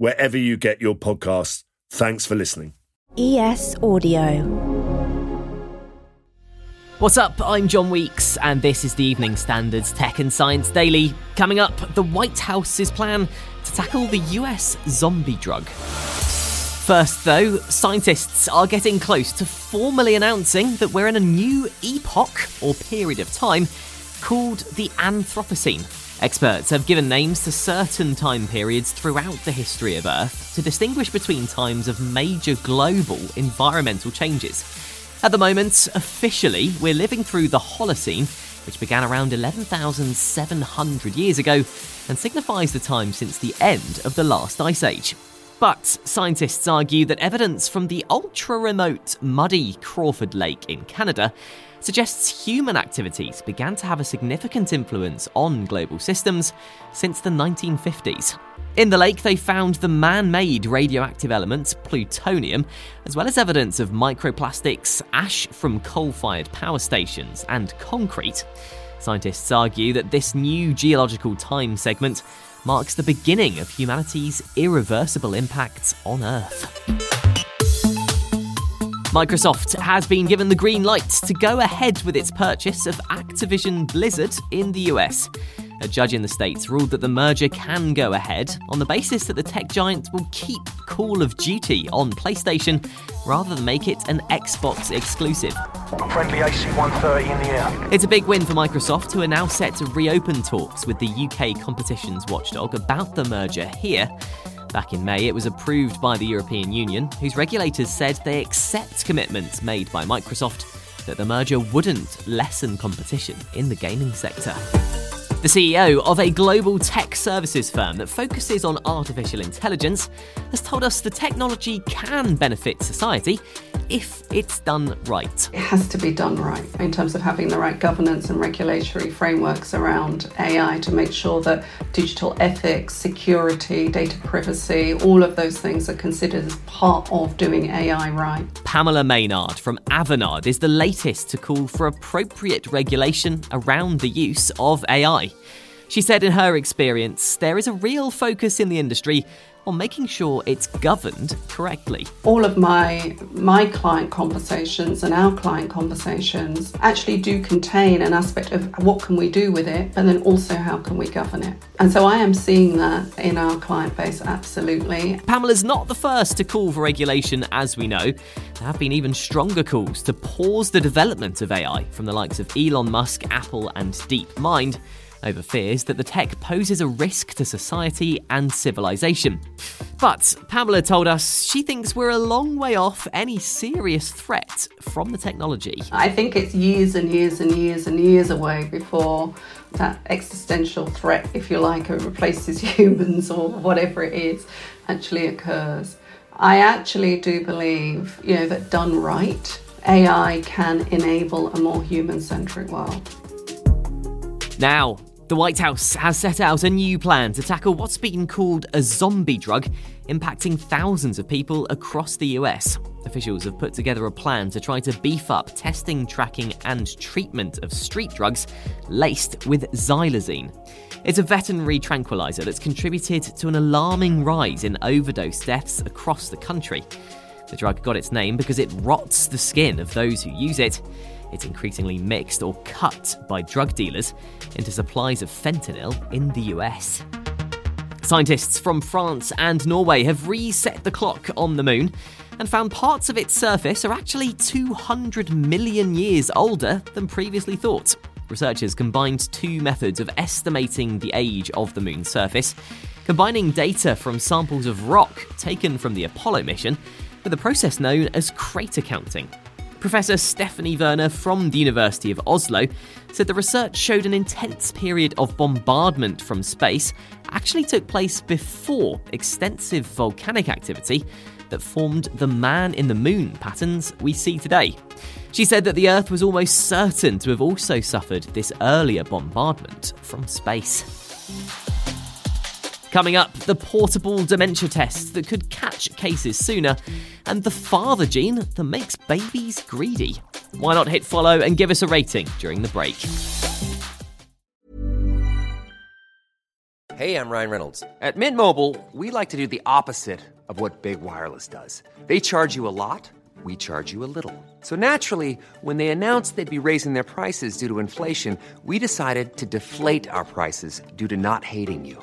wherever you get your podcasts. Thanks for listening. ES Audio. What's up? I'm John Weeks, and this is the Evening Standards Tech and Science Daily. Coming up, the White House's plan to tackle the US zombie drug. First, though, scientists are getting close to formally announcing that we're in a new epoch or period of time called the Anthropocene. Experts have given names to certain time periods throughout the history of Earth to distinguish between times of major global environmental changes. At the moment, officially, we're living through the Holocene, which began around 11,700 years ago and signifies the time since the end of the last ice age. But scientists argue that evidence from the ultra remote, muddy Crawford Lake in Canada suggests human activities began to have a significant influence on global systems since the 1950s. In the lake, they found the man made radioactive element, plutonium, as well as evidence of microplastics, ash from coal fired power stations, and concrete. Scientists argue that this new geological time segment marks the beginning of humanity's irreversible impacts on Earth. Microsoft has been given the green light to go ahead with its purchase of Activision Blizzard in the US. A judge in the States ruled that the merger can go ahead on the basis that the tech giant will keep Call of Duty on PlayStation rather than make it an Xbox exclusive. Friendly AC-130 in the air. It's a big win for Microsoft, who are now set to reopen talks with the UK competitions watchdog about the merger here. Back in May, it was approved by the European Union, whose regulators said they accept commitments made by Microsoft that the merger wouldn't lessen competition in the gaming sector. The CEO of a global tech services firm that focuses on artificial intelligence has told us the technology can benefit society if it's done right. It has to be done right in terms of having the right governance and regulatory frameworks around AI to make sure that digital ethics, security, data privacy, all of those things are considered as part of doing AI right. Pamela Maynard from Avanade is the latest to call for appropriate regulation around the use of AI. She said in her experience, there is a real focus in the industry on making sure it's governed correctly. All of my my client conversations and our client conversations actually do contain an aspect of what can we do with it, but then also how can we govern it. And so I am seeing that in our client base absolutely. Pamela's not the first to call for regulation as we know. There have been even stronger calls to pause the development of AI from the likes of Elon Musk, Apple and DeepMind over fears that the tech poses a risk to society and civilization. But Pamela told us she thinks we're a long way off any serious threat from the technology. I think it's years and years and years and years away before that existential threat, if you like, or replaces humans or whatever it is, actually occurs. I actually do believe, you know, that done right, AI can enable a more human centric world. Now, the White House has set out a new plan to tackle what's been called a zombie drug, impacting thousands of people across the US. Officials have put together a plan to try to beef up testing, tracking, and treatment of street drugs laced with xylazine. It's a veterinary tranquilizer that's contributed to an alarming rise in overdose deaths across the country. The drug got its name because it rots the skin of those who use it. It's increasingly mixed or cut by drug dealers into supplies of fentanyl in the US. Scientists from France and Norway have reset the clock on the moon and found parts of its surface are actually 200 million years older than previously thought. Researchers combined two methods of estimating the age of the moon's surface, combining data from samples of rock taken from the Apollo mission with a process known as crater counting. Professor Stephanie Werner from the University of Oslo said the research showed an intense period of bombardment from space actually took place before extensive volcanic activity that formed the man in the moon patterns we see today. She said that the Earth was almost certain to have also suffered this earlier bombardment from space. Coming up, the portable dementia test that could catch cases sooner, and the father gene that makes babies greedy. Why not hit follow and give us a rating during the break? Hey, I'm Ryan Reynolds. At Mint Mobile, we like to do the opposite of what Big Wireless does. They charge you a lot, we charge you a little. So naturally, when they announced they'd be raising their prices due to inflation, we decided to deflate our prices due to not hating you.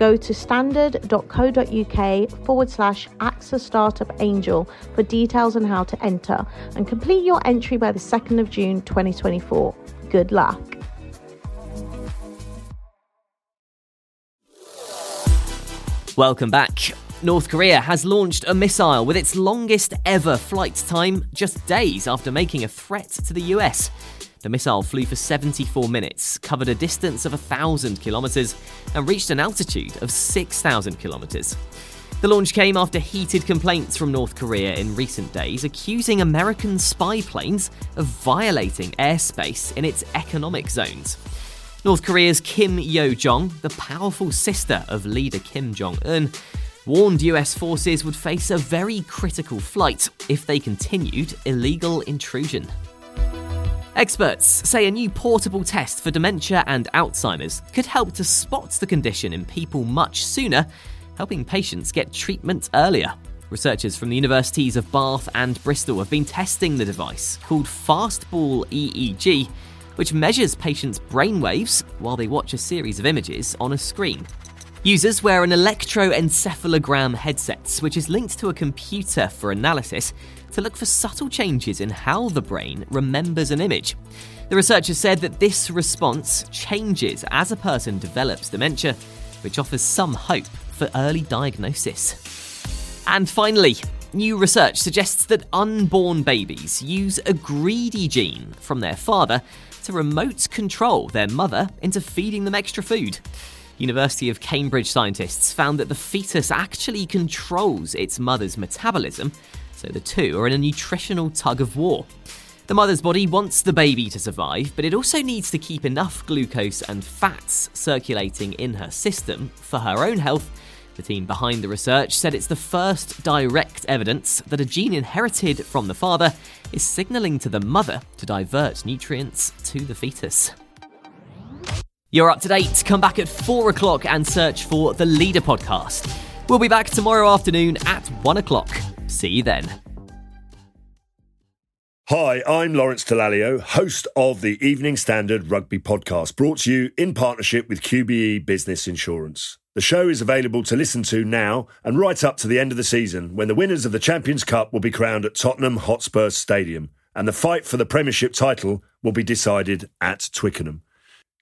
go to standard.co.uk forward slash AXA Startup Angel for details on how to enter and complete your entry by the 2nd of June 2024. Good luck. Welcome back. North Korea has launched a missile with its longest ever flight time just days after making a threat to the US. The missile flew for 74 minutes, covered a distance of 1,000 kilometres, and reached an altitude of 6,000 kilometres. The launch came after heated complaints from North Korea in recent days accusing American spy planes of violating airspace in its economic zones. North Korea's Kim Yo Jong, the powerful sister of leader Kim Jong un, warned US forces would face a very critical flight if they continued illegal intrusion. Experts say a new portable test for dementia and Alzheimer's could help to spot the condition in people much sooner, helping patients get treatment earlier. Researchers from the universities of Bath and Bristol have been testing the device called Fastball EEG which measures patients' brainwaves while they watch a series of images on a screen. Users wear an electroencephalogram headset, which is linked to a computer for analysis to look for subtle changes in how the brain remembers an image. The researchers said that this response changes as a person develops dementia, which offers some hope for early diagnosis. And finally, new research suggests that unborn babies use a greedy gene from their father to remote control their mother into feeding them extra food. University of Cambridge scientists found that the fetus actually controls its mother's metabolism, so the two are in a nutritional tug of war. The mother's body wants the baby to survive, but it also needs to keep enough glucose and fats circulating in her system for her own health the team behind the research said it's the first direct evidence that a gene inherited from the father is signalling to the mother to divert nutrients to the fetus. You're up to date. Come back at 4 o'clock and search for the Leader podcast. We'll be back tomorrow afternoon at 1 o'clock. See you then. Hi, I'm Lawrence Dallaglio, host of the Evening Standard Rugby podcast, brought to you in partnership with QBE Business Insurance. The show is available to listen to now and right up to the end of the season when the winners of the Champions Cup will be crowned at Tottenham Hotspur Stadium and the fight for the Premiership title will be decided at Twickenham.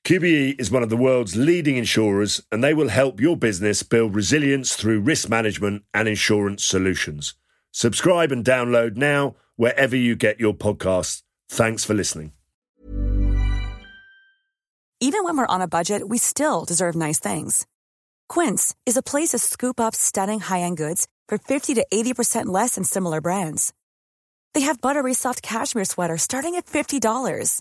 QBE is one of the world's leading insurers and they will help your business build resilience through risk management and insurance solutions. Subscribe and download now wherever you get your podcasts. Thanks for listening. Even when we're on a budget, we still deserve nice things. Quince is a place to scoop up stunning high-end goods for 50 to 80% less than similar brands. They have buttery soft cashmere sweaters starting at $50,